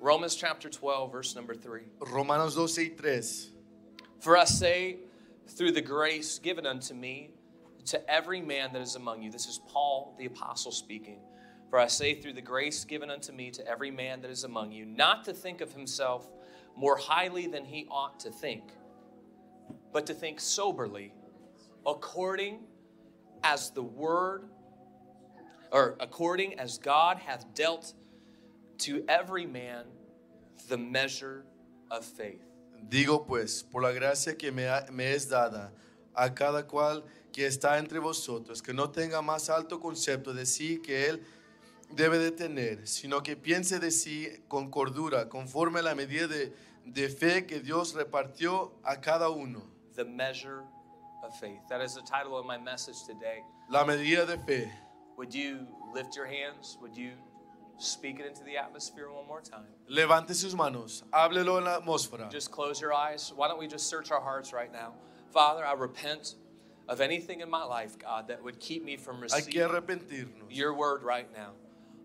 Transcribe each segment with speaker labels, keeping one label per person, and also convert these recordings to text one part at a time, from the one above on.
Speaker 1: Romans chapter 12, verse number 3.
Speaker 2: Romanos 12 y 3.
Speaker 1: For I say, through the grace given unto me, to every man that is among you. This is Paul the apostle speaking. For I say, through the grace given unto me, to every man that is among you, not to think of himself more highly than he ought to think, but to think soberly, according as the word, or according as God hath dealt to every man the measure of faith.
Speaker 2: Digo pues, por la gracia que me, ha- me es dada a cada cual que está entre vosotros, que no tenga más alto concepto de sí que él debe de tener, sino que piense de sí con cordura, conforme a la medida de, de fe que Dios repartió a cada uno.
Speaker 1: The measure of faith. That is the title of my message today.
Speaker 2: La medida de fe.
Speaker 1: Would you lift your hands? Would you speak it into the atmosphere one more time?
Speaker 2: Levante sus manos, háblelo en la atmósfera.
Speaker 1: Just close your eyes. Why don't we just search our hearts right now? Father, I repent of anything in my life, God, that would keep me from receiving your word right now.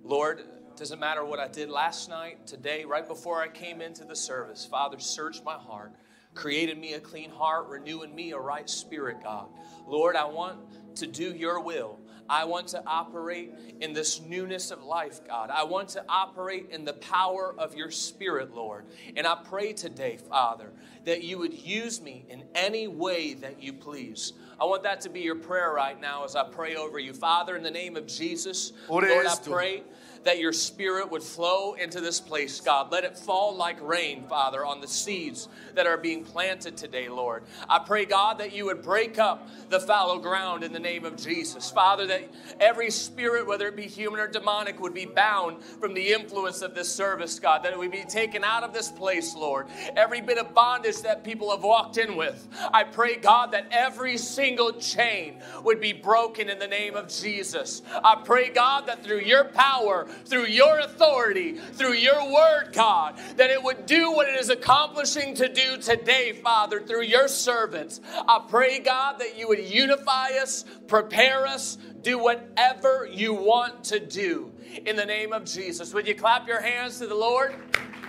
Speaker 1: Lord, it doesn't matter what I did last night, today, right before I came into the service. Father, search my heart. Create in me a clean heart, renew in me a right spirit, God. Lord, I want to do your will. I want to operate in this newness of life, God. I want to operate in the power of your spirit, Lord. And I pray today, Father, that you would use me in any way that you please. I want that to be your prayer right now as I pray over you. Father, in the name of Jesus, Lord, I pray that your spirit would flow into this place, God. Let it fall like rain, Father, on the seeds that are being planted today, Lord. I pray, God, that you would break up the fallow ground in the name of Jesus. Father, that every spirit, whether it be human or demonic, would be bound from the influence of this service, God. That it would be taken out of this place, Lord. Every bit of bondage that people have walked in with. I pray, God, that every single chain would be broken in the name of Jesus. I pray, God, that through your power, through your authority, through your word, God, that it would do what it is accomplishing to do today, Father, through your servants. I pray, God, that you would unify us, prepare us, do whatever you want to do. In the name of Jesus. Would you clap your hands to the Lord?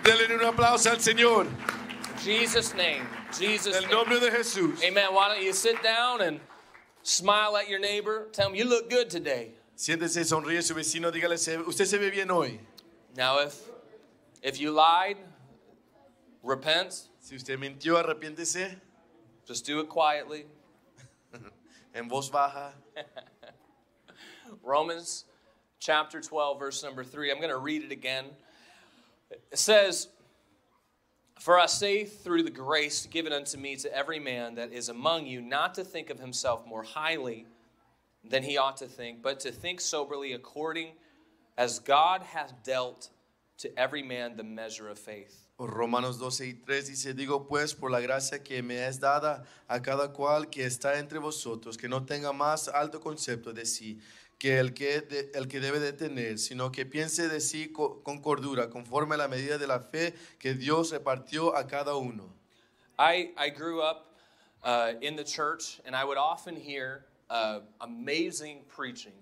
Speaker 2: Denle un aplauso al Señor.
Speaker 1: Jesus' name. Jesus'
Speaker 2: el
Speaker 1: name.
Speaker 2: nombre de Jesús.
Speaker 1: Amen. Why don't you sit down and smile at your neighbor? Tell him you look good today.
Speaker 2: Siéntese, sonríe su vecino, dígale, "Se- usted se ve bien hoy.
Speaker 1: Now, if if you lied, repent.
Speaker 2: Si usted mintió, arrepiéntese
Speaker 1: Just do it quietly.
Speaker 2: en voz baja.
Speaker 1: Romans chapter 12, verse number 3. I'm going to read it again. It says, For I say through the grace given unto me to every man that is among you, not to think of himself more highly than he ought to think, but to think soberly according as God hath dealt to every man the measure of faith.
Speaker 2: Romanos 12 y 3 dice, digo pues por la gracia que me es dada a cada cual que está entre vosotros, que no tenga más alto concepto de sí que el que, de- el que debe de tener, sino que piense de sí co- con cordura, conforme a la medida de la fe que Dios repartió a cada uno.
Speaker 1: I, I grew up uh, in the church, and I would often hear uh, amazing preaching.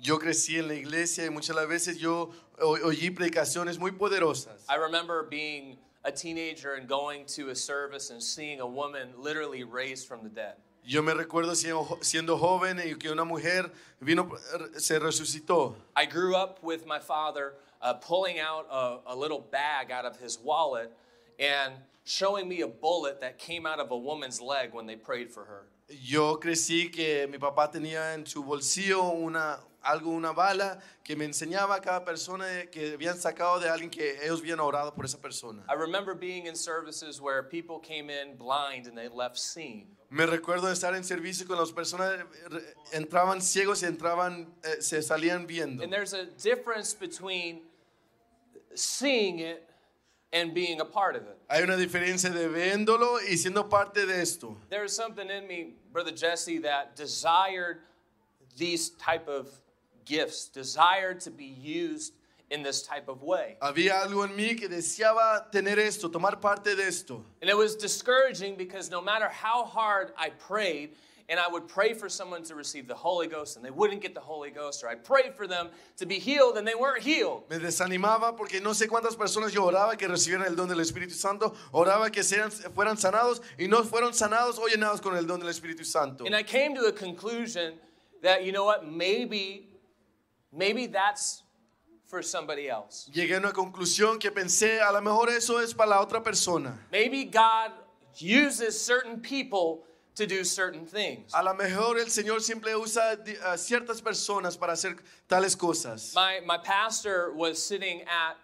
Speaker 2: Yo crecí en la iglesia y muchas las veces yo oí predicaciones muy poderosas.
Speaker 1: I remember being a teenager and going to a service and seeing a woman literally raised from the dead.
Speaker 2: Yo me recuerdo siendo, siendo joven y que una mujer vino, se resucitó.
Speaker 1: I grew up with my father uh, pulling out a, a little bag out of his wallet and showing me a bullet that came out of a woman's leg when they prayed for her.
Speaker 2: Yo crecí que mi papá tenía en su bolsillo una, algo, una bala que me enseñaba a cada persona que habían sacado de alguien que ellos habían orado por esa persona.
Speaker 1: I remember being in services where people came in blind and they left seeing.
Speaker 2: Me recuerdo estar en servicio con las personas, entraban ciegos y entraban, eh, se salían viendo.
Speaker 1: And there's a difference between seeing it and being a part of it.
Speaker 2: Hay una diferencia de viéndolo y siendo parte de esto.
Speaker 1: There's something in me, Brother Jesse, that desired these type of gifts, desired to be used in this type of way.
Speaker 2: Había algo en mí que deseaba tener esto, tomar parte de esto.
Speaker 1: And it was discouraging because no matter how hard I prayed, and I would pray for someone to receive the Holy Ghost and they wouldn't get the Holy Ghost, or I'd pray for them to be healed and they weren't healed.
Speaker 2: Me desanimaba porque no sé cuántas personas yo oraba que recibieran el don del Espíritu Santo, oraba que sean, fueran sanados y no fueron sanados o llenados con el don del Espíritu Santo.
Speaker 1: And I came to a conclusion that, you know what, maybe, maybe that's for somebody else.
Speaker 2: Llegué a una conclusión que pensé, a lo mejor eso es para la otra persona.
Speaker 1: Maybe God uses certain people to do certain things.
Speaker 2: A lo mejor el Señor siempre usa a ciertas personas para hacer tales cosas.
Speaker 1: My, my pastor was sitting at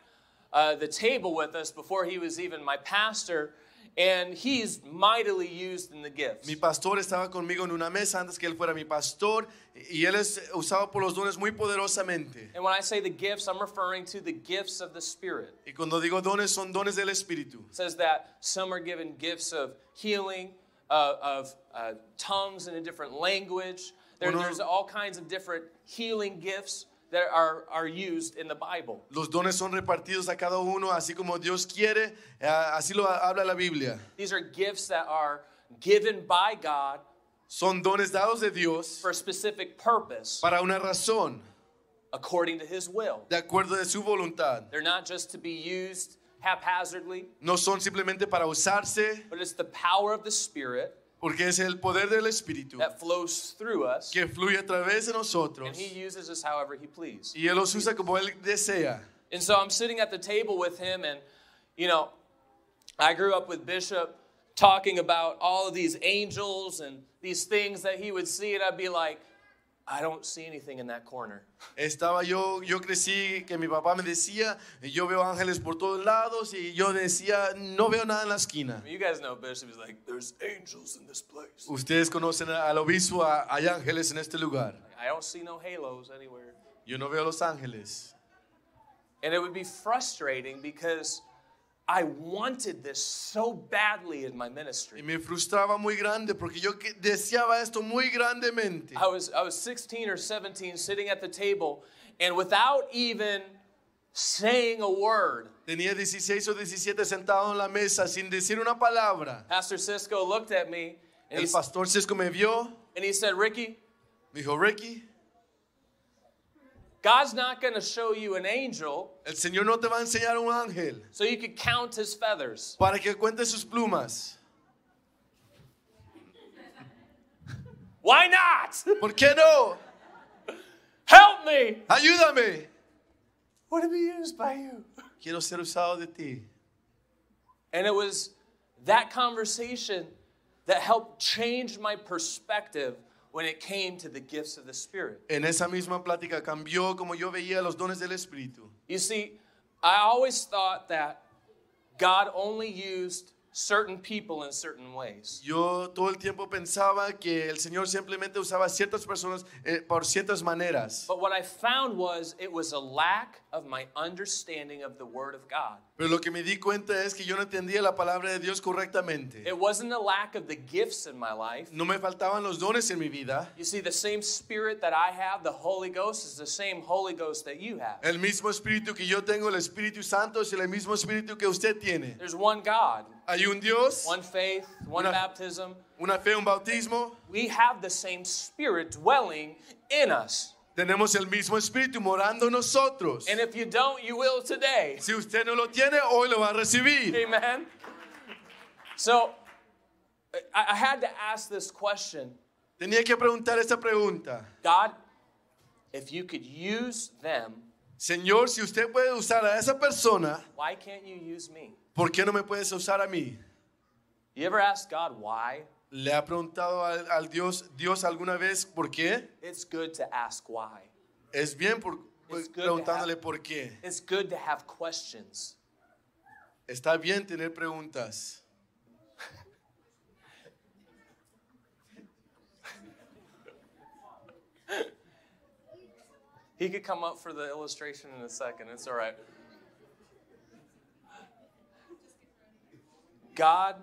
Speaker 1: uh, the table with us before he was even my pastor, and he's mightily used in the gifts.
Speaker 2: Mi pastor estaba conmigo en una mesa antes que él fuera mi pastor y él es usado por los dones muy poderosamente.
Speaker 1: And when I say the gifts, I'm referring to the gifts of the Spirit.
Speaker 2: Y cuando digo dones son dones del Espíritu.
Speaker 1: It says that some are given gifts of healing, uh, of uh, tongues in a different language. There-
Speaker 2: Uno-
Speaker 1: there's all kinds of different healing gifts that are, are used in the Bible.
Speaker 2: Los dones son repartidos a cada uno así como Dios quiere, eh, así lo habla la Biblia.
Speaker 1: These are gifts that are given by God
Speaker 2: Son dones dados de Dios
Speaker 1: for a specific purpose
Speaker 2: para una razón,
Speaker 1: according to His will.
Speaker 2: de acuerdo de su voluntad.
Speaker 1: They're not just to be used haphazardly,
Speaker 2: No son simplemente para usarse,
Speaker 1: but it's the power of the Spirit
Speaker 2: porque es el poder del Espíritu
Speaker 1: that flows through us,
Speaker 2: que fluye a través de
Speaker 1: and He uses us however He pleases.
Speaker 2: y Él los usa como Él desea.
Speaker 1: And so I'm sitting at the table with him, and you know, I grew up with Bishop talking about all of these angels and these things that he would see, and I'd be like, I don't see anything in that corner.
Speaker 2: Estaba yo, yo crecí que mi papá me decía, yo veo ángeles por todos lados y yo decía, no veo nada en la esquina.
Speaker 1: You guys know Bishop is like, there's angels in this place.
Speaker 2: Ustedes conocen al obispo, hay ángeles en este lugar.
Speaker 1: I don't see no halos anywhere.
Speaker 2: Yo no veo los ángeles.
Speaker 1: And it would be frustrating because I wanted this so badly in my ministry.
Speaker 2: Y me frustraba muy grande porque yo deseaba esto muy grandemente.
Speaker 1: I was, I was 16 or 17 sitting at the table, and without even saying a word,
Speaker 2: Tenía 16 o 17 sentado en la mesa sin decir una palabra.
Speaker 1: Pastor Cisco looked at me and he,
Speaker 2: El pastor Cisco me vio,
Speaker 1: and he said, Ricky,
Speaker 2: me dijo, Ricky,
Speaker 1: God's not going to show you an angel
Speaker 2: el Señor no te va a enseñar un ángel
Speaker 1: so you could count his feathers.
Speaker 2: para que cuente sus plumas.
Speaker 1: Why not?
Speaker 2: ¿Por qué no?
Speaker 1: Help me.
Speaker 2: Ayúdame.
Speaker 1: Want to be used by you.
Speaker 2: Quiero ser usado de ti.
Speaker 1: And it was that conversation that helped change my perspective when it came to the gifts of the Spirit.
Speaker 2: En esa misma plática cambió como yo veía los dones del Espíritu.
Speaker 1: You see, I always thought that God only used certain people in certain ways.
Speaker 2: Yo todo el tiempo pensaba que el Señor simplemente usaba ciertas personas eh, por ciertas maneras.
Speaker 1: But what I found was it was a lack of my understanding of the Word of God.
Speaker 2: Pero lo que me di cuenta es que yo no entendía la palabra de Dios correctamente.
Speaker 1: It wasn't a lack of the gifts in my life.
Speaker 2: No me faltaban los dones en mi vida.
Speaker 1: You see, the same Spirit that I have, the Holy Ghost, is the same Holy Ghost that you have.
Speaker 2: El mismo espíritu que yo tengo, el Espíritu Santo, es el mismo espíritu que usted tiene.
Speaker 1: There's one God,
Speaker 2: Hay un Dios,
Speaker 1: one faith, one
Speaker 2: Una-
Speaker 1: baptism.
Speaker 2: una fe, un bautismo.
Speaker 1: We have the same Spirit dwelling in us.
Speaker 2: Tenemos el mismo espíritu morando en nosotros.
Speaker 1: And if you don't, you will today.
Speaker 2: Si usted no lo tiene, hoy lo va a recibir.
Speaker 1: Amen. So I, I had to ask this question
Speaker 2: Tenía que preguntar esta pregunta.
Speaker 1: God, if you could use them,
Speaker 2: Señor, si usted puede usar a esa persona,
Speaker 1: why can't you use me?
Speaker 2: ¿por qué no me puedes usar a mí?
Speaker 1: You ever ask God why?
Speaker 2: ¿Le ha preguntado al, al Dios, Dios alguna vez por qué?
Speaker 1: It's good to ask why.
Speaker 2: Es bien por,
Speaker 1: It's good to
Speaker 2: preguntándole
Speaker 1: have-
Speaker 2: por qué.
Speaker 1: It's good to have questions.
Speaker 2: Está bien tener preguntas.
Speaker 1: He could come up for the illustration in a second. It's all right. God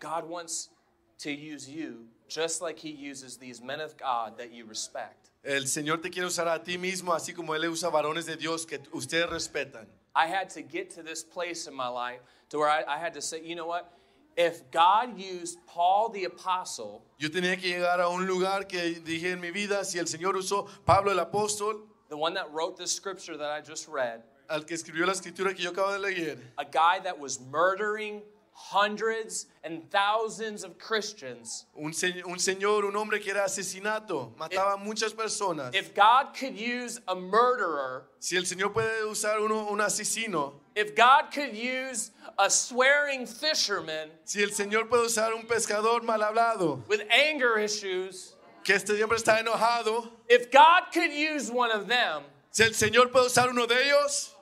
Speaker 1: God wants to use you just like he uses these men of God that you respect.
Speaker 2: El Señor te quiere usar a ti mismo, así como Él usa varones de Dios que ustedes respetan.
Speaker 1: I had to get to this place in my life to where I, I had to say, you know what? if God used Paul the apostle
Speaker 2: Yo tenía que llegar a un lugar que dije en mi vida, si el Señor usó Pablo el apóstol,
Speaker 1: the one that wrote this scripture that I just read,
Speaker 2: al que escribió la escritura que yo acabo de leer,
Speaker 1: a guy that was murdering hundreds and thousands of Christians,
Speaker 2: un, se- un señor, un hombre que era asesinato, mataba a muchas personas.
Speaker 1: if God could use a murderer,
Speaker 2: Si el Señor puede usar uno, un asesino,
Speaker 1: if God could use a swearing fisherman
Speaker 2: si el Señor puede usar un pescador mal hablado,
Speaker 1: with anger issues,
Speaker 2: que este siempre está enojado,
Speaker 1: if God could use one of them,
Speaker 2: si el Señor puede usar uno de ellos,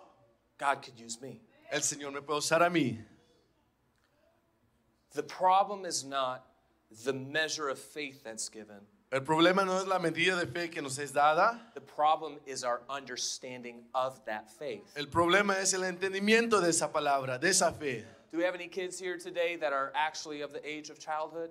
Speaker 1: God could use me.
Speaker 2: el Señor me puede usar a mí.
Speaker 1: The problem is not the measure of faith that's given.
Speaker 2: El problema no es la medida de fe que nos es dada,
Speaker 1: The problem is our understanding of that faith.
Speaker 2: el problema es el entendimiento de esa palabra, de esa fe.
Speaker 1: Do we have any kids here today that are actually of the age of childhood?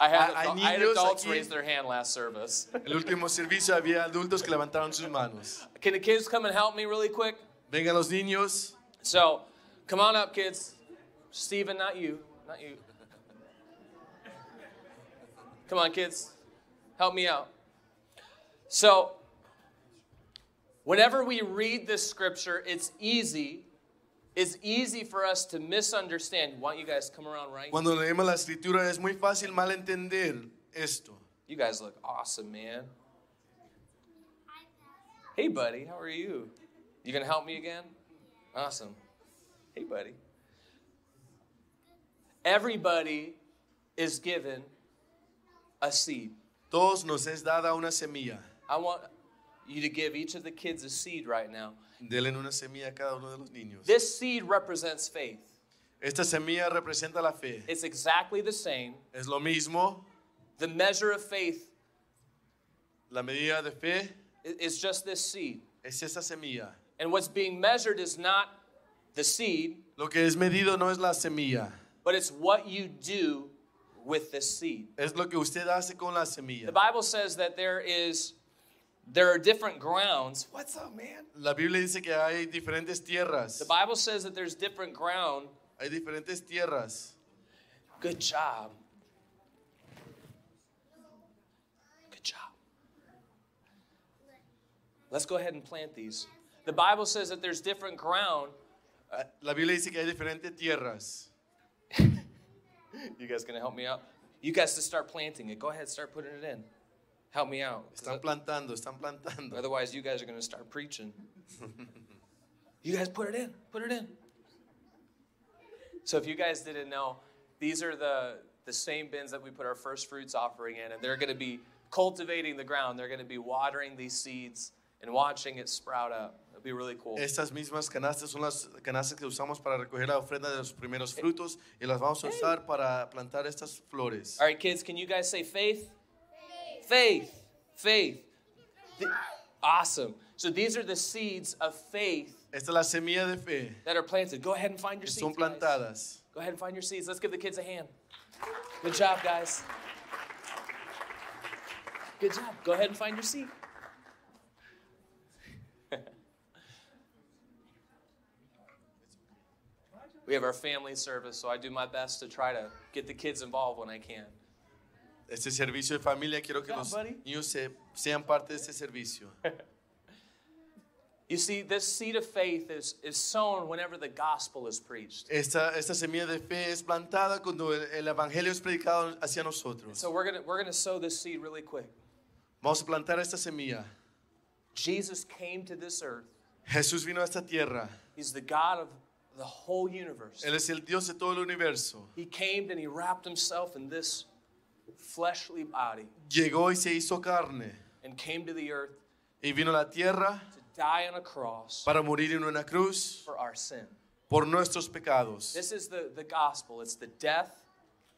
Speaker 1: I had,
Speaker 2: Hay-
Speaker 1: I had
Speaker 2: niños
Speaker 1: adults
Speaker 2: aquí.
Speaker 1: raise their hand last service.
Speaker 2: El último servicio había adultos que levantaron sus manos.
Speaker 1: Can the kids come and help me really quick?
Speaker 2: Vengan los niños.
Speaker 1: So, come on up, kids. Stephen, not you. Not you. Come on, kids. Help me out. So, whenever we read this scripture, it's easy. It's easy for us to misunderstand. Why don't you guys come around right?
Speaker 2: Cuando leemos la escritura es muy fácil malentender esto.
Speaker 1: You guys look awesome, man. Hey, buddy, how are you? You gonna help me again? Awesome. Hey, buddy. Everybody is given a seed.
Speaker 2: Todos nos es dada una semilla.
Speaker 1: I want you to give each of the kids a seed right now.
Speaker 2: Denle una semilla a cada uno de los niños.
Speaker 1: This seed represents faith.
Speaker 2: Esta semilla representa la fe.
Speaker 1: It's exactly the same.
Speaker 2: Es lo mismo.
Speaker 1: The measure of faith
Speaker 2: La medida de fe
Speaker 1: is just this seed.
Speaker 2: es esta semilla.
Speaker 1: And what's being measured is not the seed,
Speaker 2: Lo que es medido no es la semilla.
Speaker 1: But it's what you do with this seed.
Speaker 2: Es lo que usted hace con la semilla.
Speaker 1: The Bible says that there is there are different grounds. What's up, man?
Speaker 2: La Biblia dice que hay diferentes tierras.
Speaker 1: The Bible says that there's different ground.
Speaker 2: Hay diferentes tierras.
Speaker 1: Good job. Good job. Let's go ahead and plant these. The Bible says that there's different ground.
Speaker 2: La Biblia dice que hay diferentes tierras.
Speaker 1: You guys gonna help me out? You guys to start planting it. Go ahead, start putting it in. Help me out.
Speaker 2: Están plantando, están plantando.
Speaker 1: Otherwise, you guys are going to start preaching. you guys put it in, put it in. So, if you guys didn't know, these are the, the same bins that we put our first fruits offering in, and they're going to be cultivating the ground. They're going to be watering these seeds and watching it sprout up. Be really cool.
Speaker 2: Estas mismas canastas son las canastas que usamos para recoger la ofrenda de los primeros eh. frutos y las vamos a usar para plantar estas flores.
Speaker 1: All right, kids, can you guys say faith? Faith. Faith. Th- Awesome. So, these are the seeds of faith
Speaker 2: Esta es la semilla de fe
Speaker 1: that are planted. Go ahead and find your seeds.
Speaker 2: son
Speaker 1: guys.
Speaker 2: plantadas.
Speaker 1: Go ahead and find your seeds. Let's give the kids a hand. Good job, guys. Good job. Go ahead and find your seat. We have our family service, so I do my best to try to get the kids involved when I can.
Speaker 2: Este servicio de familia quiero que
Speaker 1: Yeah,
Speaker 2: los niños se- sean parte de este servicio.
Speaker 1: You see, this seed of faith is, is sown whenever the gospel is preached.
Speaker 2: Esta, esta semilla de fe es plantada cuando el, el evangelio es predicado hacia nosotros.
Speaker 1: So we're gonna we're gonna sow this seed really quick.
Speaker 2: Vamos a plantar esta semilla.
Speaker 1: Jesus came to this earth.
Speaker 2: Jesús vino a esta tierra.
Speaker 1: He's the God of the whole universe.
Speaker 2: Él es el Dios de todo el universo.
Speaker 1: He came and he wrapped himself in this fleshly body
Speaker 2: Llegó y se hizo carne
Speaker 1: and came to the earth
Speaker 2: y vino a la tierra
Speaker 1: to die on a cross
Speaker 2: para morir en una cruz
Speaker 1: for our sin.
Speaker 2: por nuestros pecados.
Speaker 1: This is the, the gospel. It's the death,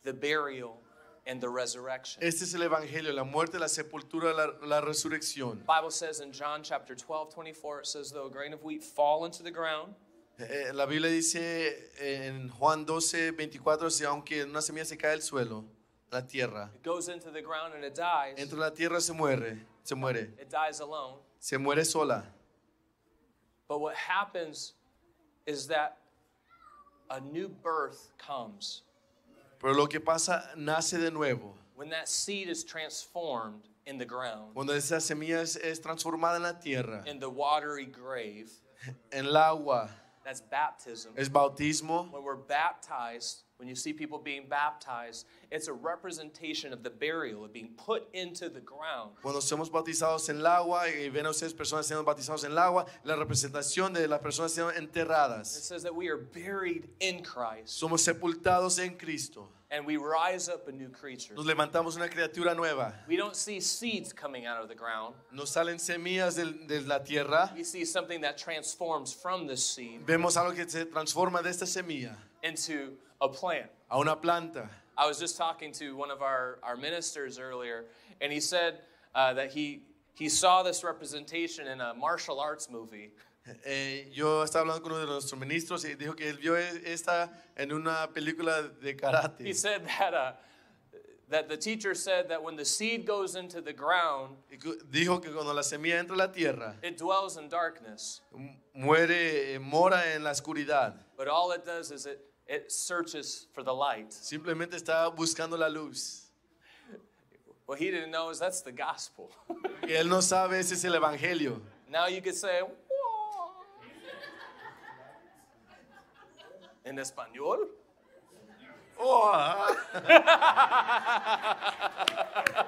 Speaker 1: the burial, and the resurrection.
Speaker 2: Este es el evangelio, la muerte, la sepultura, la, la resurrección.
Speaker 1: The Bible says in John chapter 12, 24, it says, though a grain of wheat fall into the ground,
Speaker 2: Eh, la Biblia dice en Juan 12, 24, si aunque una semilla se cae al suelo, la tierra,
Speaker 1: it goes into the ground and it dies.
Speaker 2: entra en la tierra se muere, se muere,
Speaker 1: It dies alone.
Speaker 2: se muere sola.
Speaker 1: But what happens is that a new birth comes
Speaker 2: Pero lo que pasa nace de nuevo.
Speaker 1: when that seed is transformed in the ground,
Speaker 2: Cuando esa semilla es, es transformada en la tierra,
Speaker 1: in the watery grave.
Speaker 2: en el agua,
Speaker 1: That's baptism.
Speaker 2: es bautismo.
Speaker 1: When we're baptized, when you see people being baptized, it's a representation of the burial, of being put into the ground.
Speaker 2: Cuando somos bautizados en el agua y ven a ustedes personas siendo bautizados en el agua, la representación de las personas siendo enterradas.
Speaker 1: It says that we are buried in Christ
Speaker 2: Somos sepultados en Cristo.
Speaker 1: And we rise up a new creature.
Speaker 2: Nos levantamos una criatura nueva.
Speaker 1: We don't see seeds coming out of the ground.
Speaker 2: Nos salen semillas del- de, la tierra.
Speaker 1: We see something that transforms from this seed
Speaker 2: Vemos algo que se transforma de esta semilla
Speaker 1: into a plant.
Speaker 2: a una planta.
Speaker 1: I was just talking to one of our, our ministers earlier, and he said uh, that he, he saw this representation in a martial arts movie.
Speaker 2: Eh, yo estaba hablando con uno de nuestros ministros y dijo que él vio e- esta en una película de
Speaker 1: He
Speaker 2: karate.
Speaker 1: said that, uh, that the teacher said that when the seed goes into the ground,
Speaker 2: Y cu- Dijo que cuando la semilla entra a la tierra,
Speaker 1: it dwells in darkness,
Speaker 2: mu- muere, eh, mora en la oscuridad.
Speaker 1: but all it does is it, it searches for the light.
Speaker 2: Simplemente está buscando la luz.
Speaker 1: What he didn't know is that's the gospel.
Speaker 2: Que él no sabe, ese es el evangelio.
Speaker 1: now you could say, in español.
Speaker 2: Oh,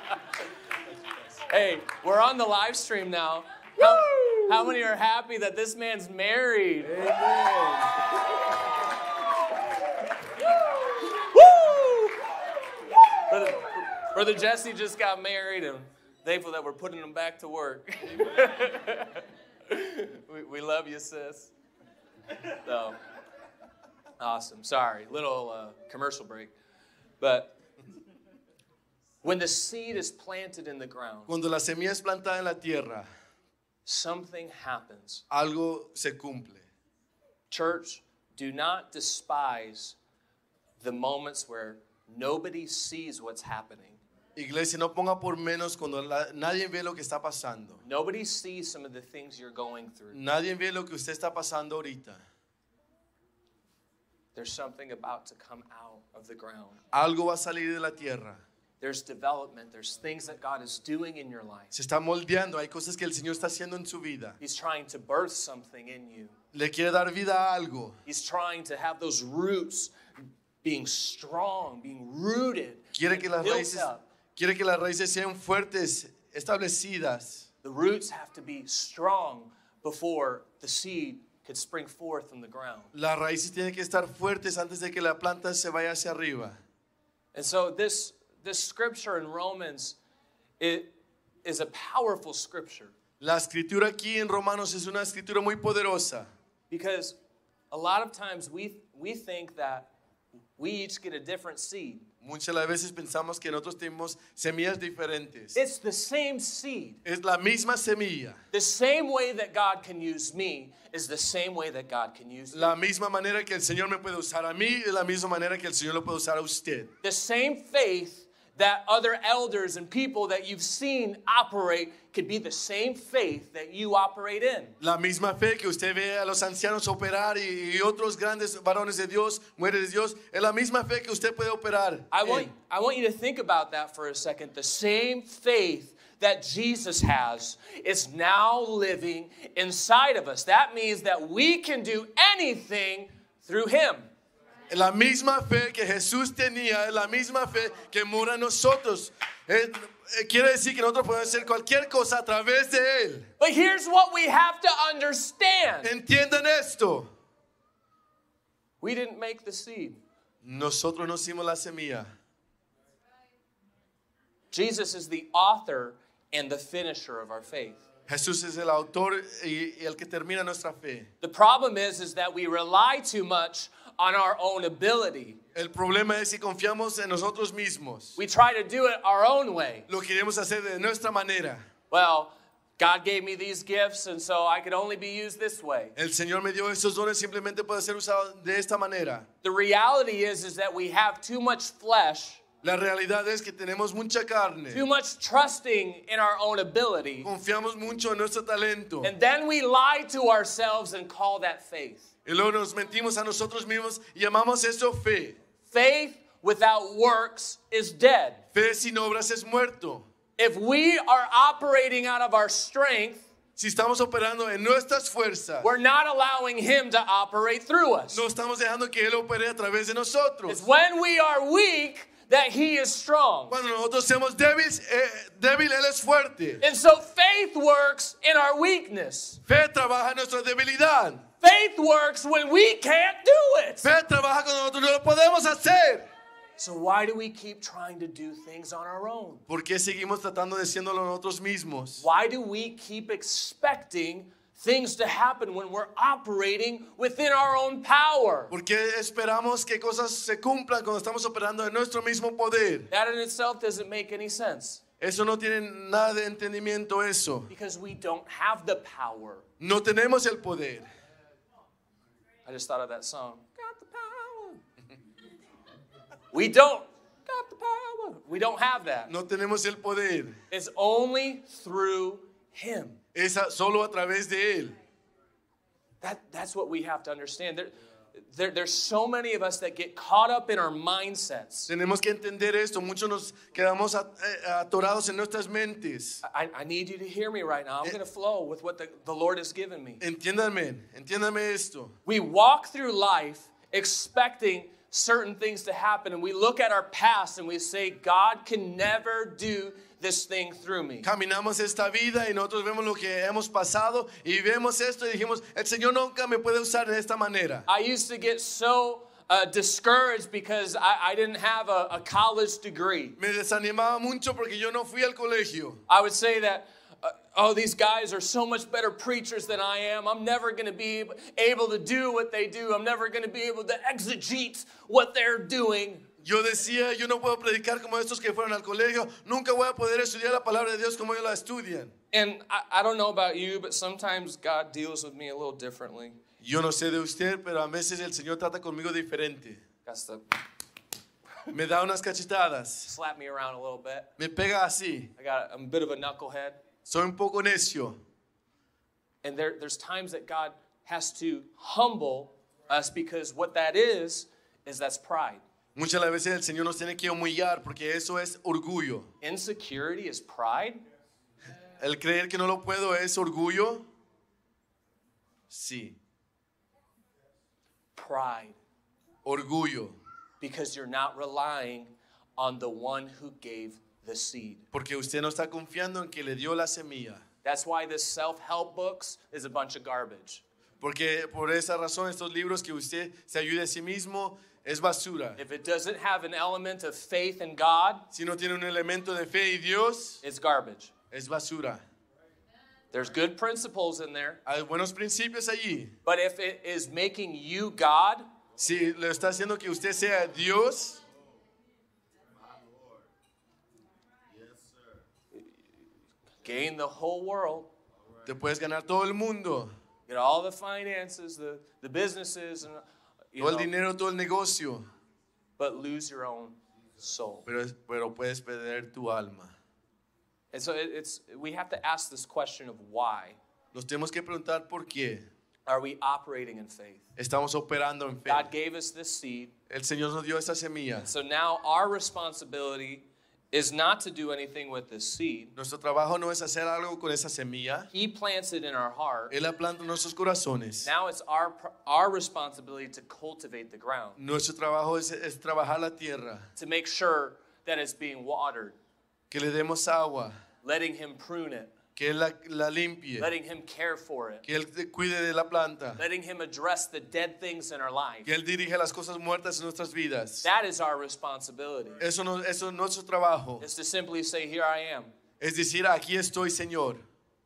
Speaker 1: Hey, we're on the live stream now. How, how many are happy that this man's married? Woo! Brother, Brother Jesse just got married and thankful that we're putting him back to work. we, we love you, sis. So, awesome. Sorry, little uh, commercial break. But when the seed is planted in the ground,
Speaker 2: Cuando la semilla es plantada en la tierra,
Speaker 1: something happens.
Speaker 2: algo se cumple.
Speaker 1: Church, do not despise the moments where nobody sees what's happening.
Speaker 2: Iglesia, no ponga por menos cuando la- nadie ve lo que está pasando.
Speaker 1: Nobody sees some of the things you're going through.
Speaker 2: Nadie ve lo que usted está pasando ahorita.
Speaker 1: There's something about to come out of the ground.
Speaker 2: Algo va a salir de la tierra.
Speaker 1: There's development. There's things that God is doing in your life.
Speaker 2: Se está moldeando. Hay cosas que el Señor está haciendo en su vida.
Speaker 1: He's trying to birth something in you.
Speaker 2: Le quiere dar vida a algo.
Speaker 1: He's trying to have those roots being strong, being rooted,
Speaker 2: Quiere que las raíces,
Speaker 1: up.
Speaker 2: quiere que las raíces sean fuertes, establecidas.
Speaker 1: The roots have to be strong before the seed could spring forth from the ground.
Speaker 2: Las raíces tienen que estar fuertes antes de que la planta se vaya hacia arriba.
Speaker 1: And so this this scripture in Romans it is a powerful scripture
Speaker 2: La escritura aquí en Romanos es una escritura muy poderosa.
Speaker 1: because a lot of times we we think that we each get a different seed.
Speaker 2: Muchas las veces pensamos que nosotros tenemos semillas diferentes.
Speaker 1: It's the same seed.
Speaker 2: Es la misma semilla.
Speaker 1: The same way that God can use me is the same way that God can use you.
Speaker 2: La misma manera que el Señor me puede usar a mí es la misma manera que el Señor lo puede usar a usted.
Speaker 1: The same faith that other elders and people that you've seen operate could be the same faith that you operate in.
Speaker 2: La misma fe que usted ve a los ancianos operar y, y otros grandes varones de Dios, mujeres de Dios, es la misma fe que usted puede operar.
Speaker 1: I want. I want you to think about that for a second. The same faith that Jesus has is now living inside of us. That means that we can do anything through Him.
Speaker 2: La misma fe que Jesús tenía, la misma fe que mora en nosotros. Eh, eh, quiere decir que nosotros podemos hacer cualquier cosa a través de Él.
Speaker 1: But here's what we have to understand
Speaker 2: Entiendan esto.
Speaker 1: we didn't make the seed,
Speaker 2: Nosotros no hicimos la semilla.
Speaker 1: Jesus is the author and the finisher of our faith.
Speaker 2: Jesús es el autor y, y el que termina nuestra fe.
Speaker 1: The problem is, is that we rely too much on our own ability.
Speaker 2: El problema es si confiamos en nosotros mismos.
Speaker 1: We try to do it our own way.
Speaker 2: Lo queremos hacer de nuestra manera.
Speaker 1: Well, God gave me these gifts, and so I could only be used this way.
Speaker 2: El Señor me dio estos dones simplemente puede ser usado de esta manera.
Speaker 1: The reality is, is that we have too much flesh
Speaker 2: La realidad es que tenemos mucha carne.
Speaker 1: too much trusting in our own ability.
Speaker 2: Confiamos mucho en nuestro talento.
Speaker 1: And then we lie to ourselves and call that faith.
Speaker 2: Y luego nos mentimos a nosotros mismos y llamamos eso fe.
Speaker 1: Faith without works is dead.
Speaker 2: Fe sin obras es muerto.
Speaker 1: If we are operating out of our strength,
Speaker 2: Si estamos operando en nuestras fuerzas,
Speaker 1: we're not allowing Him to operate through us.
Speaker 2: no estamos dejando que Él opere a través de nosotros.
Speaker 1: It's when we are weak that He is strong.
Speaker 2: Cuando nosotros somos débiles, eh, débil, Él es fuerte.
Speaker 1: And so faith works in our weakness.
Speaker 2: Fe trabaja en nuestra debilidad.
Speaker 1: Faith works when we can't do it.
Speaker 2: Fe trabaja cuando nosotros no lo podemos hacer.
Speaker 1: So why do we keep trying to do things on our own?
Speaker 2: ¿Por qué seguimos tratando de haciéndolo nosotros mismos?
Speaker 1: Why do we keep expecting things to happen when we're operating within our own power?
Speaker 2: ¿Por qué esperamos que cosas se cumplan cuando estamos operando en nuestro mismo poder?
Speaker 1: That in itself doesn't make any sense
Speaker 2: Eso no tiene nada de entendimiento eso.
Speaker 1: because we don't have the power.
Speaker 2: No tenemos el poder.
Speaker 1: I just thought of that song. Got the power. we don't. Got the power. We don't have that.
Speaker 2: No tenemos el poder.
Speaker 1: It's only through Him.
Speaker 2: Es a- solo a través de Él.
Speaker 1: That, that's what we have to understand. There, there, there's so many of us that get caught up in our mindsets.
Speaker 2: Tenemos que entender esto. Muchos nos quedamos eh, atorados en nuestras mentes.
Speaker 1: I, I need you to hear me right now. I'm going to flow with what the, the Lord has given me.
Speaker 2: Entiéndanme, entiéndanme esto.
Speaker 1: We walk through life expecting certain things to happen, and we look at our past and we say, God can never do this thing through me.
Speaker 2: Caminamos esta vida y nosotros vemos lo que hemos pasado y vemos esto y dijimos, el Señor nunca me puede usar de esta manera.
Speaker 1: I used to get so uh, discouraged because I, I didn't have a, a college degree.
Speaker 2: Me desanimaba mucho porque yo no fui al colegio.
Speaker 1: I would say that, uh, oh, these guys are so much better preachers than I am. I'm never going to be able to do what they do. I'm never going to be able to exegete what they're doing.
Speaker 2: Yo decía, yo no puedo predicar como estos que fueron al colegio, nunca voy a poder estudiar la palabra de Dios como ellos la estudian.
Speaker 1: And I, I don't know about you, but sometimes God deals with me a little differently.
Speaker 2: Yo no sé de usted, pero a veces el Señor trata conmigo diferente.
Speaker 1: That's to
Speaker 2: Me da unas cachetadas,
Speaker 1: slap me around a little bit.
Speaker 2: me pega así.
Speaker 1: I got I'm a bit of a knucklehead.
Speaker 2: Soy un poco necio.
Speaker 1: And there, there's times that God has to humble us because what that is, is that's pride.
Speaker 2: Muchas las veces el Señor nos tiene que humillar porque eso es orgullo.
Speaker 1: Insecurity is pride.
Speaker 2: El creer que no lo puedo es orgullo. Sí,
Speaker 1: Pride.
Speaker 2: orgullo.
Speaker 1: Because you're not relying on the one who gave the seed.
Speaker 2: Porque usted no está confiando en que le dio la semilla.
Speaker 1: That's why this self-help books is a bunch of garbage.
Speaker 2: Porque por esa razón estos libros que usted se ayude a sí mismo es basura.
Speaker 1: If it doesn't have an element of faith in God,
Speaker 2: Si no tiene un elemento de fe y Dios,
Speaker 1: it's garbage.
Speaker 2: es basura.
Speaker 1: There's good principles in there,
Speaker 2: Hay buenos principios allí.
Speaker 1: but if it is making you God,
Speaker 2: Si le está haciendo que usted sea Dios,
Speaker 1: gain the whole world,
Speaker 2: te puedes ganar todo el mundo,
Speaker 1: get all the finances, the, the businesses, and
Speaker 2: todo el
Speaker 1: know,
Speaker 2: dinero, todo el negocio,
Speaker 1: but lose your own soul.
Speaker 2: pero, pero puedes perder tu alma.
Speaker 1: And so it, it's we have to ask this question of why
Speaker 2: Nos tenemos que preguntar por qué
Speaker 1: are we operating in faith?
Speaker 2: estamos operando en fe.
Speaker 1: God gave us this seed.
Speaker 2: El Señor nos dio esta semilla.
Speaker 1: So now our responsibility is not to do anything with this seed.
Speaker 2: Nuestro trabajo no es hacer algo con esa semilla.
Speaker 1: He plants it in our heart.
Speaker 2: Él la planta en nuestros corazones.
Speaker 1: Now it's our our responsibility to cultivate the ground,
Speaker 2: Nuestro trabajo es, es trabajar la tierra,
Speaker 1: to make sure that it's being watered,
Speaker 2: que le demos agua,
Speaker 1: letting him prune it,
Speaker 2: que Él la, la limpie,
Speaker 1: letting him care for it,
Speaker 2: que Él cuide de la planta,
Speaker 1: letting him address the dead things in our life.
Speaker 2: que Él dirige las cosas muertas en nuestras vidas.
Speaker 1: That is our responsibility.
Speaker 2: Eso, no, eso es nuestro trabajo.
Speaker 1: Is to simply say, Here I am.
Speaker 2: Es decir, aquí estoy, Señor.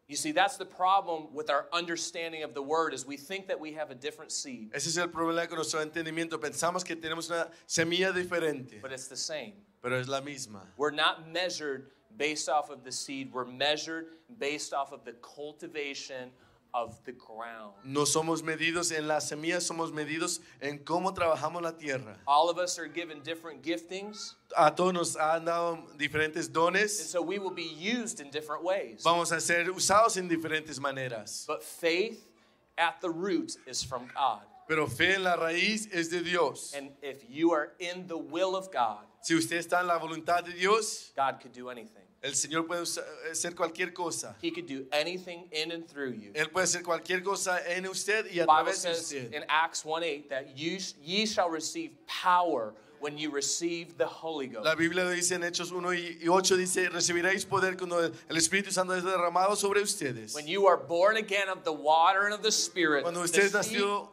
Speaker 1: You see, that's the problem with our understanding of the word is we think that we have a different seed,
Speaker 2: Ese es el problema con nuestro entendimiento. Pensamos que tenemos una semilla diferente,
Speaker 1: but it's the same.
Speaker 2: pero es la misma.
Speaker 1: We're not measured based off of the seed, we're measured based off of the cultivation of the ground.
Speaker 2: No somos medidos en las semillas, somos medidos en cómo trabajamos la tierra.
Speaker 1: All of us are given different giftings,
Speaker 2: A todos nos han dado diferentes dones.
Speaker 1: and so we will be used in different ways.
Speaker 2: Vamos a ser usados en diferentes maneras.
Speaker 1: But faith at the root is from God.
Speaker 2: Pero fe en la raíz es de Dios.
Speaker 1: And if you are in the will of God,
Speaker 2: Si usted está en la voluntad de Dios,
Speaker 1: God could do anything.
Speaker 2: el Señor puede usa- hacer cualquier cosa.
Speaker 1: He could do anything in and through you.
Speaker 2: Él puede hacer cualquier cosa en usted y a través de usted.
Speaker 1: in Acts 1 8 that you, ye shall receive power when you receive the Holy Ghost.
Speaker 2: La Biblia dice en Hechos 1 y 8, dice, recibiréis poder cuando el Espíritu Santo es derramado sobre ustedes.
Speaker 1: When you are born again of the water and of the Spirit,
Speaker 2: Cuando usted nacido,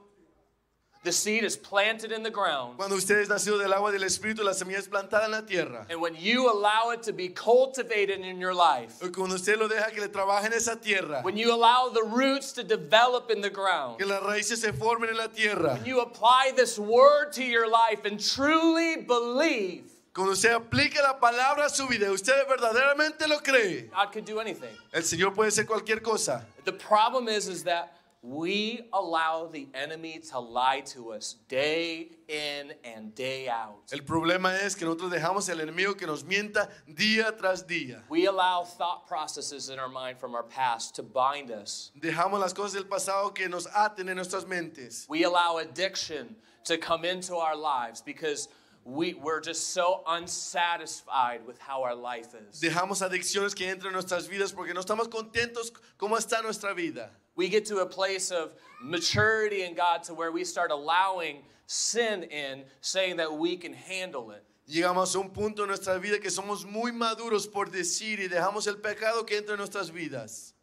Speaker 1: the seed is planted in the ground.
Speaker 2: cuando usted es nacido del agua del Espíritu, la semilla es plantada en la tierra.
Speaker 1: And when you allow it to be cultivated in your life,
Speaker 2: Y Cuando usted lo deja que le trabaje en esa tierra,
Speaker 1: when you allow the roots to develop in the ground,
Speaker 2: que las raíces se formen en la tierra,
Speaker 1: when you apply this word to your life and truly believe,
Speaker 2: cuando usted aplica la palabra a su vida, usted verdaderamente lo cree,
Speaker 1: God could do anything.
Speaker 2: el Señor puede hacer cualquier cosa.
Speaker 1: The problem is, is that we allow the enemy to lie to us day in and day out.
Speaker 2: El problema es que nosotros dejamos al enemigo que nos mienta día tras día.
Speaker 1: We allow thought processes in our mind from our past to bind us.
Speaker 2: Dejamos las cosas del pasado que nos aten en nuestras mentes.
Speaker 1: We allow addiction to come into our lives because we, we're just so unsatisfied with how our life is.
Speaker 2: Dejamos adicciones que entran en nuestras vidas porque no estamos contentos cómo está nuestra vida.
Speaker 1: We get to a place of maturity in God to where we start allowing sin in, saying that we can handle it.
Speaker 2: Llegamos a un punto en nuestra vida que somos muy maduros por decir y dejamos el pecado que entra en nuestras vidas.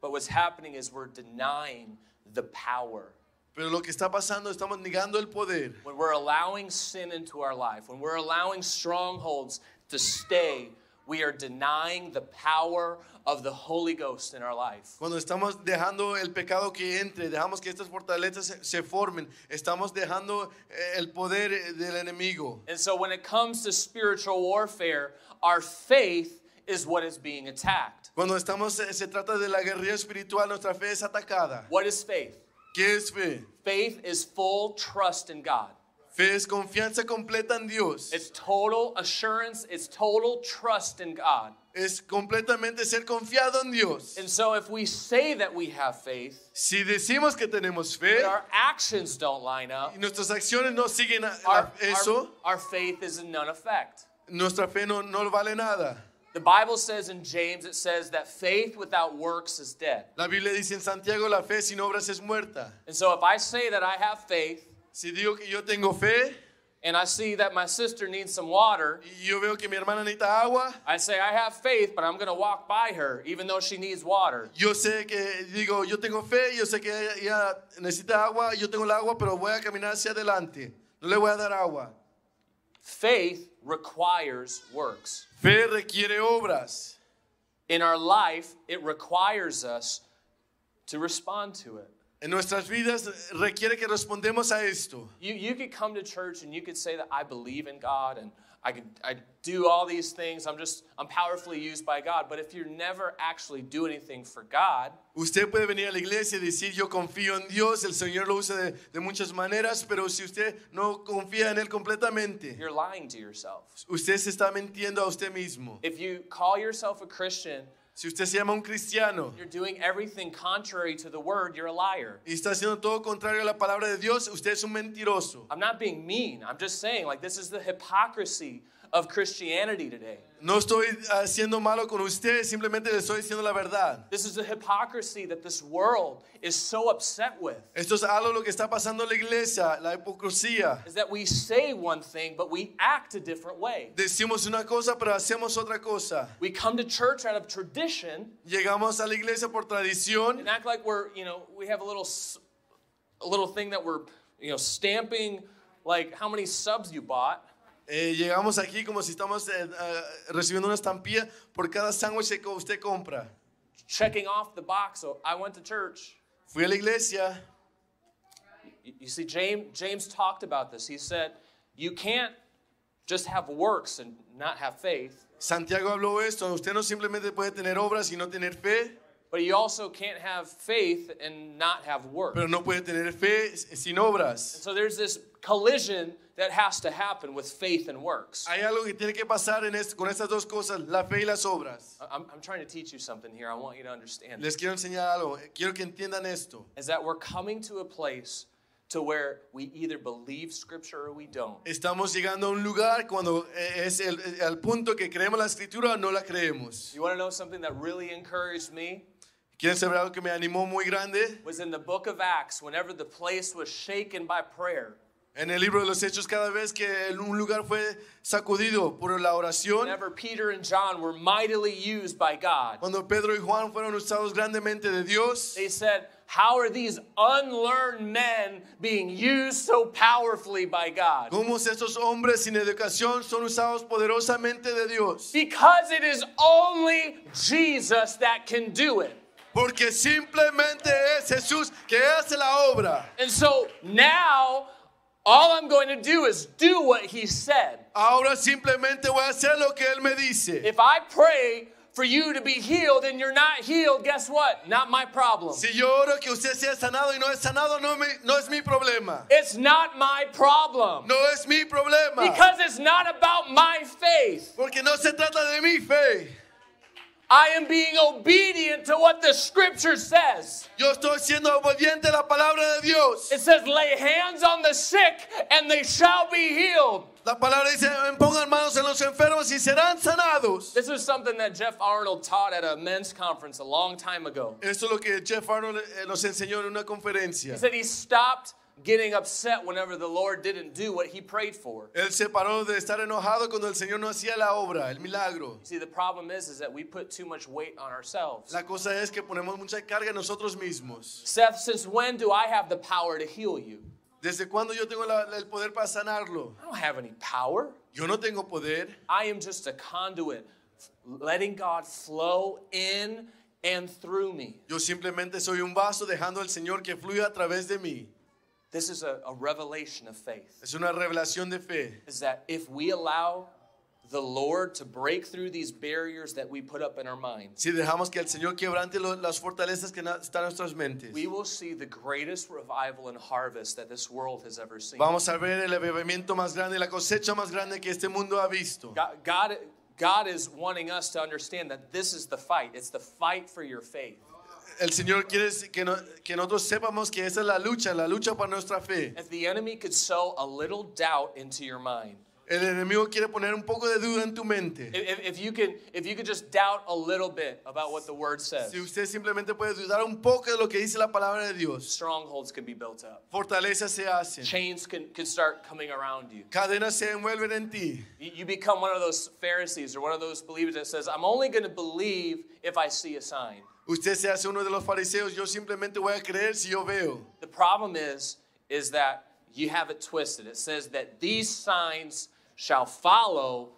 Speaker 1: But what's happening is we're denying the power.
Speaker 2: Pero lo que está pasando, estamos negando el poder.
Speaker 1: When we're allowing sin into our life, when we're allowing strongholds to stay, we are denying the power of the Holy Ghost in our life.
Speaker 2: Cuando estamos dejando el pecado que entre, dejamos que estas fortalezas se, se formen, estamos dejando eh, el poder eh, del enemigo.
Speaker 1: And so when it comes to spiritual warfare, our faith is what is being attacked.
Speaker 2: Cuando estamos, eh, se trata de la guerrilla espiritual, nuestra fe es atacada.
Speaker 1: What is faith?
Speaker 2: ¿Qué es fe?
Speaker 1: Faith is full trust in God.
Speaker 2: Fe es confianza completa en Dios.
Speaker 1: It's total assurance, it's total trust in God.
Speaker 2: Es completamente ser confiado en Dios.
Speaker 1: And so if we say that we have faith,
Speaker 2: Si decimos que tenemos fe
Speaker 1: but our actions don't line up,
Speaker 2: y nuestras acciones no siguen a-
Speaker 1: our,
Speaker 2: eso,
Speaker 1: our, our faith is in none effect.
Speaker 2: nuestra fe no, no vale nada.
Speaker 1: The Bible says in James, it says that faith without works is dead.
Speaker 2: La Biblia dice en Santiago, la fe sin obras es muerta.
Speaker 1: And so if I say that I have faith
Speaker 2: Si digo que yo tengo fe
Speaker 1: and I see that my sister needs some water,
Speaker 2: y yo veo que mi hermana necesita agua,
Speaker 1: I say I have faith, but I'm going to walk by her even though she needs water.
Speaker 2: yo sé que, digo, yo tengo fe, yo sé que ella necesita agua, yo tengo el agua, pero voy a caminar hacia adelante. No le voy a dar agua.
Speaker 1: Faith requires works.
Speaker 2: Fe requiere obras.
Speaker 1: In our life, it requires us to respond to it.
Speaker 2: En nuestras vidas requiere que respondemos a esto.
Speaker 1: You, you could come to church and you could say that I believe in God and I could I do all these things. I'm just I'm powerfully used by God. But if you never actually do anything for God,
Speaker 2: Usted puede venir a la iglesia y decir yo confío en Dios, el Señor lo usa de, de muchas maneras, pero si usted no confía en Él completamente,
Speaker 1: you're lying to yourself.
Speaker 2: usted se está mintiendo a usted mismo.
Speaker 1: If you call yourself a Christian,
Speaker 2: Si usted se llama un cristiano
Speaker 1: you're doing everything contrary to the word, you're a liar.
Speaker 2: y está haciendo todo contrario a la palabra de Dios, usted es un mentiroso.
Speaker 1: I'm not being mean. I'm just saying like this is the hypocrisy of Christianity today.
Speaker 2: No estoy ah, haciendo malo con usted, simplemente le estoy diciendo la verdad.
Speaker 1: This is the hypocrisy that this world is so upset with.
Speaker 2: Esto es algo lo que está pasando en la iglesia, la hipocresía.
Speaker 1: Is that we say one thing, but we act a different way.
Speaker 2: Decimos una cosa, pero hacemos otra cosa.
Speaker 1: We come to church out of tradition
Speaker 2: Llegamos a la iglesia por tradición
Speaker 1: and act like we're, you know, we have a little, a little thing that we're, you know, stamping like how many subs you bought.
Speaker 2: Eh, llegamos aquí como si estamos eh, ah, recibiendo una estampilla por cada sándwich que usted compra.
Speaker 1: checking off the box. So I went to church.
Speaker 2: Fui a la iglesia.
Speaker 1: You- You see, James, James talked about this. He said, you can't just have works and not have faith.
Speaker 2: Santiago habló esto. Usted no simplemente puede tener obras y no tener fe.
Speaker 1: But you also can't have faith and not have work.
Speaker 2: pero no puede tener fe sin obras.
Speaker 1: So there's this collision that has to happen with faith and works.
Speaker 2: Hay algo que tiene que pasar en esto, con estas dos cosas, la fe y las obras.
Speaker 1: I'm, I'm trying to teach you something here. I want you to understand.
Speaker 2: Les quiero enseñar algo, quiero que entiendan esto.
Speaker 1: Is that we're coming to a place to where we either believe scripture or we don't.
Speaker 2: Estamos llegando a un lugar cuando es el, el- al punto que creemos la escritura o no la creemos.
Speaker 1: You want to know something that really encouraged me?
Speaker 2: ¿Quieren saber algo que me animó muy grande?
Speaker 1: Was in the book of Acts, whenever the place was shaken by prayer.
Speaker 2: En el libro de los Hechos, cada vez que un lugar fue sacudido por la oración,
Speaker 1: Whenever Peter and John were mightily used by God.
Speaker 2: cuando Pedro y Juan fueron usados grandemente de Dios,
Speaker 1: They said, How are these unlearned men being used so powerfully by God?
Speaker 2: ¿cómo estos hombres sin educación son usados poderosamente de Dios?
Speaker 1: Because it is only Jesus that can do it.
Speaker 2: Porque simplemente es Jesús que hace la obra.
Speaker 1: And so now, all I'm going to do is do what he said.
Speaker 2: Ahora simplemente voy a hacer lo que Él me dice.
Speaker 1: If I pray for you to be healed and you're not healed, guess what? Not my problem.
Speaker 2: Si yo oro que usted sea sanado y no es sanado, no, me- no es mi problema.
Speaker 1: It's not my problem.
Speaker 2: No es mi problema.
Speaker 1: Because it's not about my faith.
Speaker 2: Porque no se trata de mi fe.
Speaker 1: I am being obedient to what the scripture says.
Speaker 2: Yo estoy siendo obediente a la palabra de Dios.
Speaker 1: It says, lay hands on the sick and they shall be healed.
Speaker 2: La palabra dice, pongan manos en los enfermos y serán sanados.
Speaker 1: This is something that Jeff Arnold taught at a men's conference a long time ago.
Speaker 2: Esto es lo que Jeff Arnold eh, nos enseñó en una conferencia.
Speaker 1: He said he stopped getting upset whenever the Lord didn't do what he prayed for.
Speaker 2: Él se paró de estar enojado cuando el Señor no hacía la obra, el milagro.
Speaker 1: See, the problem is, is that we put too much weight on ourselves.
Speaker 2: La cosa es que ponemos mucha carga en nosotros mismos.
Speaker 1: Seth, since when do I have the power to heal you?
Speaker 2: ¿Desde cuándo yo tengo la- el poder para sanarlo?
Speaker 1: I don't have any power.
Speaker 2: Yo no tengo poder.
Speaker 1: I am just a conduit, letting God flow in and through me.
Speaker 2: Yo simplemente soy un vaso dejando al Señor que fluya a través de mí.
Speaker 1: This is a, a revelation of faith.
Speaker 2: Es una revelación de fe.
Speaker 1: Is that if we allow the Lord to break through these barriers that we put up in our minds,
Speaker 2: Si dejamos que el Señor quebrante lo- las fortalezas que na- están en nuestras mentes,
Speaker 1: we will see the greatest revival and harvest that this world has ever seen.
Speaker 2: vamos a ver el avivamiento más grande, la cosecha más grande que este mundo ha visto.
Speaker 1: God, God, God is wanting us to understand that this is the fight. It's the fight for your faith.
Speaker 2: El Señor quiere que, no- que nosotros sepamos que esa es la lucha, la lucha para nuestra fe.
Speaker 1: If the enemy could sow a little doubt into your mind,
Speaker 2: El enemigo quiere poner un poco de duda en tu mente.
Speaker 1: if, if you could, if you just doubt a little bit about what the word says,
Speaker 2: Si usted simplemente puede dudar un poco de lo que dice la palabra de Dios,
Speaker 1: strongholds can be built up.
Speaker 2: fortalezas se hacen,
Speaker 1: Chains can, can start coming around you.
Speaker 2: cadenas se envuelven en ti.
Speaker 1: You you become one of those Pharisees or one of those believers that says, I'm only going to believe if I see a sign.
Speaker 2: Usted se hace uno de los fariseos, yo simplemente voy a creer si yo veo.
Speaker 1: The problem is, is that you have it twisted. It says that these signs shall follow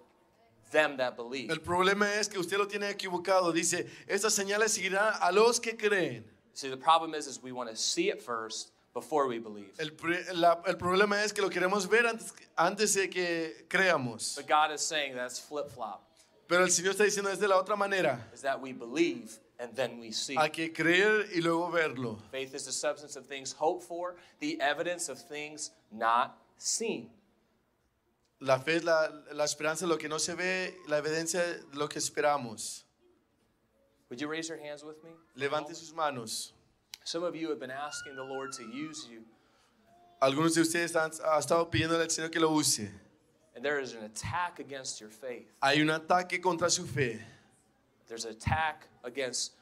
Speaker 1: them that believe.
Speaker 2: El problema es que usted lo tiene equivocado. Dice, estas señales seguirán a los que creen.
Speaker 1: See, the problem is, is we want to see it first before we believe.
Speaker 2: El, la- el problema es que lo queremos ver antes, antes de que creamos.
Speaker 1: But God is saying that's flip flop.
Speaker 2: Pero el Señor está diciendo es de la otra manera.
Speaker 1: Is that we believe and then we see.
Speaker 2: Hay que creer y luego verlo.
Speaker 1: Faith is the substance of things hoped for, the evidence of things not seen.
Speaker 2: La fe es la, la esperanza de lo que no se ve, la evidencia de lo que esperamos.
Speaker 1: Would you raise your hands with me?
Speaker 2: Levante sus manos.
Speaker 1: Some of you have been asking the Lord to use you,
Speaker 2: Algunos de ustedes han, han estado pidiéndole al Señor que lo use.
Speaker 1: and there is an attack against your faith.
Speaker 2: Hay un ataque contra su fe.
Speaker 1: There's an attack against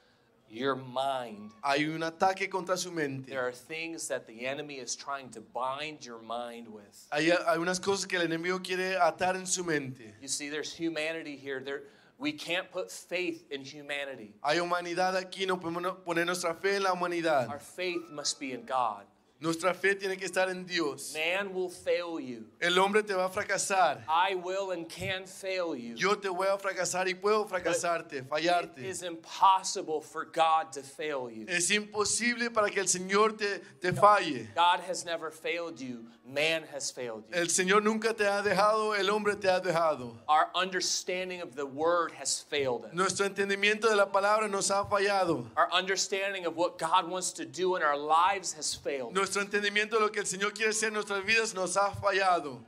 Speaker 1: your mind.
Speaker 2: Hay un ataque contra su mente.
Speaker 1: There are things that the enemy is trying to bind your mind with.
Speaker 2: Hay, hay unas cosas que el enemigo quiere atar en su mente.
Speaker 1: You see, there's humanity here. There, we can't put faith in humanity.
Speaker 2: Hay humanidad aquí, no podemos poner nuestra fe en la humanidad.
Speaker 1: Our faith must be in God.
Speaker 2: Nuestra fe tiene que estar en Dios.
Speaker 1: Man will fail you.
Speaker 2: El hombre te va a fracasar.
Speaker 1: I will and can fail you.
Speaker 2: Yo te voy a fracasar y puedo fracasarte,
Speaker 1: It
Speaker 2: fallarte.
Speaker 1: is impossible for God to fail you.
Speaker 2: Es imposible para que el Señor te, te falle.
Speaker 1: God has never failed you. Man has failed you.
Speaker 2: El Señor nunca te ha dejado, el hombre te ha dejado.
Speaker 1: Our understanding of the word has failed us.
Speaker 2: Nuestro entendimiento de la palabra nos ha fallado.
Speaker 1: Our understanding of what God wants to do in our lives has failed.
Speaker 2: Nuestro entendimiento de lo que el Señor quiere hacer en nuestras vidas nos ha fallado.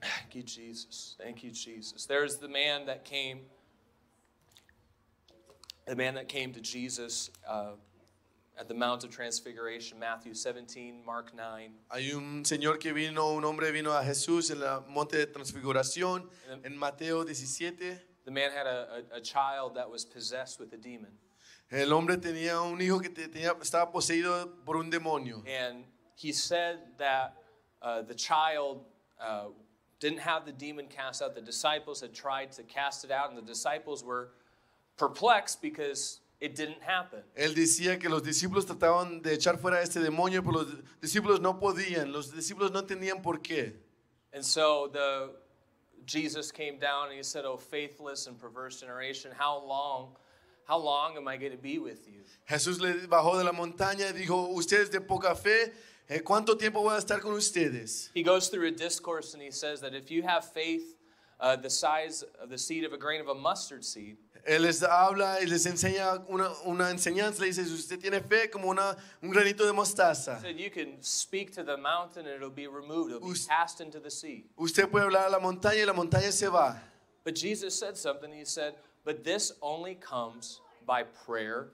Speaker 1: Thank you, Jesus. Thank you, Jesus. There's the man that came, the man that came to Jesus uh, at the Mount of Transfiguration, Matthew 17, Mark 9.
Speaker 2: Hay un señor que vino, un hombre vino a Jesús en el monte de transfiguración, en Mateo 17.
Speaker 1: The man had a, a, a child that was possessed with a demon.
Speaker 2: El hombre tenía un hijo que tenía, estaba poseído por un demonio.
Speaker 1: And he said that uh, the child uh, didn't have the demon cast out. The disciples had tried to cast it out, and the disciples were perplexed because it didn't happen.
Speaker 2: Él decía que los discípulos trataban de echar fuera este demonio, pero los discípulos no podían. Los discípulos no entendían por qué.
Speaker 1: And so the Jesus came down and he said, "Oh faithless and perverse generation, how long, how long am I going to be with you?"
Speaker 2: Jesús le bajó de la montaña y dijo, ustedes de poca fe, eh, ¿cuánto tiempo voy a estar con ustedes?
Speaker 1: He goes through a discourse and he says that if you have faith uh, the size of the seed of a grain of a mustard seed,
Speaker 2: Él les habla y les enseña una, una enseñanza. Le dice, si usted tiene fe como una, un granito de mostaza,
Speaker 1: said you can speak to the mountain and it'll be removed, it'll be
Speaker 2: Us-
Speaker 1: cast into the sea.
Speaker 2: usted puede hablar a la montaña y la montaña se va.
Speaker 1: But Jesus said something. He said, "But this only comes by prayer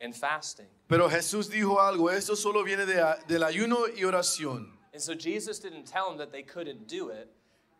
Speaker 1: and fasting."
Speaker 2: Pero Jesús dijo algo, esto solo viene de, del ayuno y oración.
Speaker 1: And so Jesus didn't tell them that they couldn't do it.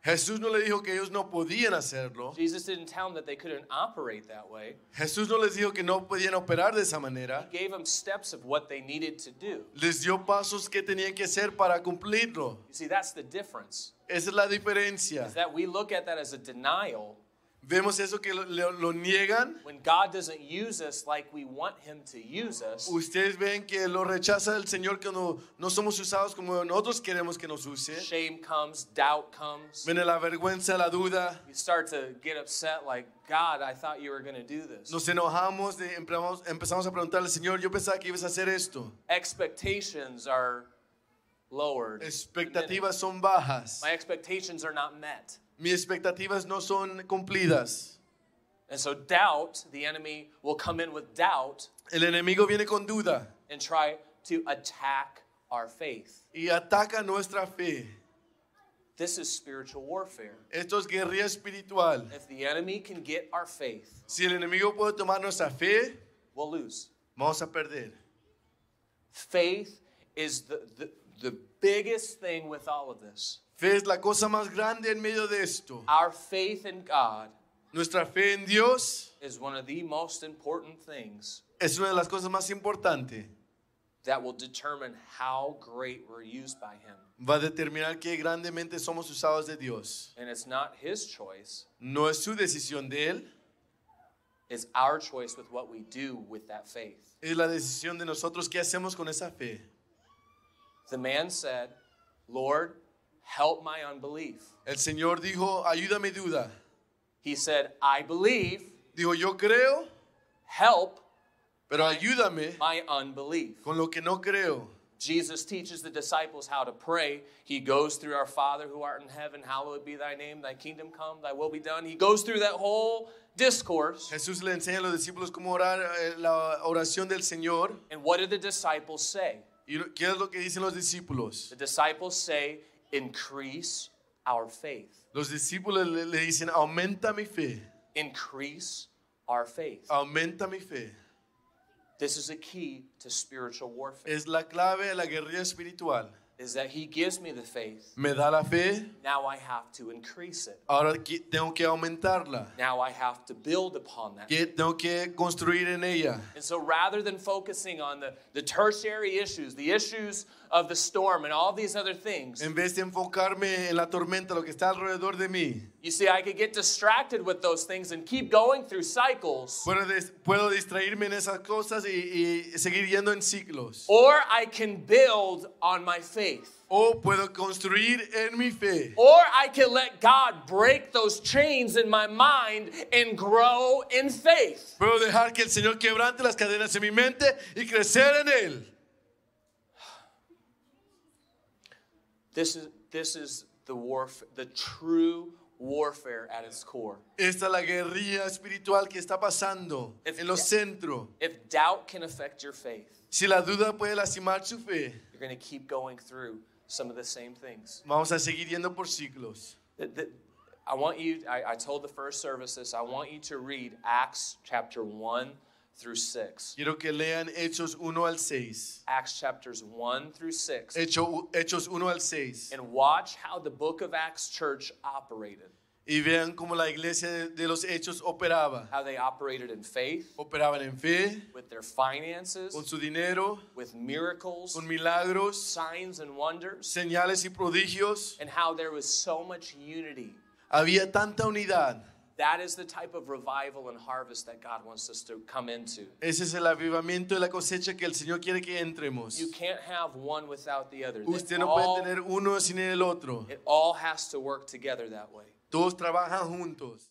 Speaker 2: Jesús no le dijo que ellos no podían hacerlo.
Speaker 1: Jesus didn't tell them that they couldn't operate that way.
Speaker 2: Jesús no les dijo que no podían operar de esa manera.
Speaker 1: He gave them steps of what they needed to do.
Speaker 2: Les dio pasos que tenían que hacer para cumplirlo.
Speaker 1: You see, that's the difference.
Speaker 2: Esa es la diferencia.
Speaker 1: Is that we look at that as a denial
Speaker 2: Vemos eso que lo, lo- niegan.
Speaker 1: when God doesn't use us like we want Him to use us.
Speaker 2: Ustedes ven que lo rechaza el Señor que no, no somos usados como nosotros queremos que nos use.
Speaker 1: Shame comes, doubt comes.
Speaker 2: Viene la vergüenza, la duda.
Speaker 1: You start to get upset, like, God, I thought you were going to do this.
Speaker 2: Nos enojamos, de- empezamos, empezamos a preguntarle, Señor, yo pensaba que ibas a hacer esto.
Speaker 1: Expectations are lowered.
Speaker 2: Expectativas son bajas.
Speaker 1: My expectations are not met.
Speaker 2: Mis expectativas no son cumplidas.
Speaker 1: And so, doubt, the enemy will come in with doubt
Speaker 2: El enemigo viene con duda
Speaker 1: and try to attack our faith.
Speaker 2: y ataca nuestra fe.
Speaker 1: This is spiritual warfare.
Speaker 2: Esto es guerrilla espiritual.
Speaker 1: If the enemy can get our faith,
Speaker 2: Si el enemigo puede tomar nuestra fe,
Speaker 1: we'll lose.
Speaker 2: vamos a perder.
Speaker 1: Faith is the, the, the biggest thing with all of this.
Speaker 2: Fe es la cosa más grande en medio de esto.
Speaker 1: Our faith in God
Speaker 2: Nuestra fe en Dios
Speaker 1: is one of the most important things
Speaker 2: es una de las cosas más importantes.
Speaker 1: that will determine how great we're used by Him.
Speaker 2: Va a determinar qué grandemente somos usados de Dios.
Speaker 1: And it's not His choice,
Speaker 2: No es su decisión de Él,
Speaker 1: it's our choice with what we do with that faith.
Speaker 2: es la decisión de nosotros qué hacemos con esa fe.
Speaker 1: The man said, Lord, help my unbelief.
Speaker 2: El Señor dijo, ayuda mi duda.
Speaker 1: He said, I believe,
Speaker 2: Dijo, yo creo,
Speaker 1: help
Speaker 2: pero ayúdame
Speaker 1: my unbelief.
Speaker 2: con lo que no creo.
Speaker 1: Jesus teaches the disciples how to pray. He goes through our Father who art in heaven, hallowed be thy name, thy kingdom come, thy will be done. He goes through that whole discourse.
Speaker 2: Jesús le enseña a los discípulos cómo orar eh, la oración del Señor.
Speaker 1: And what did the disciples say?
Speaker 2: ¿Y qué es lo que dicen los discípulos?
Speaker 1: The disciples say, increase our faith.
Speaker 2: Los discípulos le, le dicen, aumenta mi fe,
Speaker 1: Increase our faith.
Speaker 2: aumenta mi fe.
Speaker 1: This is a key to spiritual warfare.
Speaker 2: Es la clave de la guerrilla espiritual.
Speaker 1: Is that he gives me the faith.
Speaker 2: Me da la fe,
Speaker 1: Now I have to increase it.
Speaker 2: ahora tengo que aumentarla.
Speaker 1: Now I have to build upon that.
Speaker 2: Que tengo que construir en ella.
Speaker 1: And so rather than focusing on the, the tertiary issues, the issues of the storm and all these other things.
Speaker 2: En vez de enfocarme en la tormenta, lo que está alrededor de mí,
Speaker 1: You see, I could get distracted with those things and keep going through cycles.
Speaker 2: puedo, puedo distraerme en esas cosas y, y seguir yendo en ciclos.
Speaker 1: Or I can build on my faith.
Speaker 2: O puedo construir en mi fe.
Speaker 1: Or I can let God break those chains in my mind and grow in faith.
Speaker 2: Puedo dejar que el Señor quebrante las cadenas en mi mente y crecer en Él.
Speaker 1: This is this is the warfare, the true warfare at its core.
Speaker 2: Esta es la guerrilla espiritual que está pasando
Speaker 1: If-
Speaker 2: en los centros.
Speaker 1: If doubt can affect your faith,
Speaker 2: Si la duda puede lastimar su fe,
Speaker 1: you're going to keep going through some of the same things.
Speaker 2: vamos a seguir yendo por ciclos.
Speaker 1: That- that- I want you, I, I told the first service this, I want you to read Acts chapter 1 through 6.
Speaker 2: Quiero que lean Hechos 1 al 6.
Speaker 1: Acts chapters 1 through 6.
Speaker 2: Hecho- Hechos 1 al 6.
Speaker 1: And watch how the book of Acts church operated.
Speaker 2: Y vean cómo la iglesia de, los Hechos operaba.
Speaker 1: How they operated in faith,
Speaker 2: Operaban en fe,
Speaker 1: with their finances,
Speaker 2: con su dinero,
Speaker 1: with miracles,
Speaker 2: con milagros,
Speaker 1: signs, and wonders,
Speaker 2: señales y prodigios.
Speaker 1: and how there was so much unity.
Speaker 2: Había tanta unidad.
Speaker 1: That is the type of revival and harvest that God wants us to come into.
Speaker 2: Ese es el avivamiento de la cosecha que el Señor quiere que entremos.
Speaker 1: You can't have one without the other.
Speaker 2: Usted no
Speaker 1: all-
Speaker 2: puede tener uno sin el otro.
Speaker 1: It all has to work together that way.
Speaker 2: Todos trabajan juntos.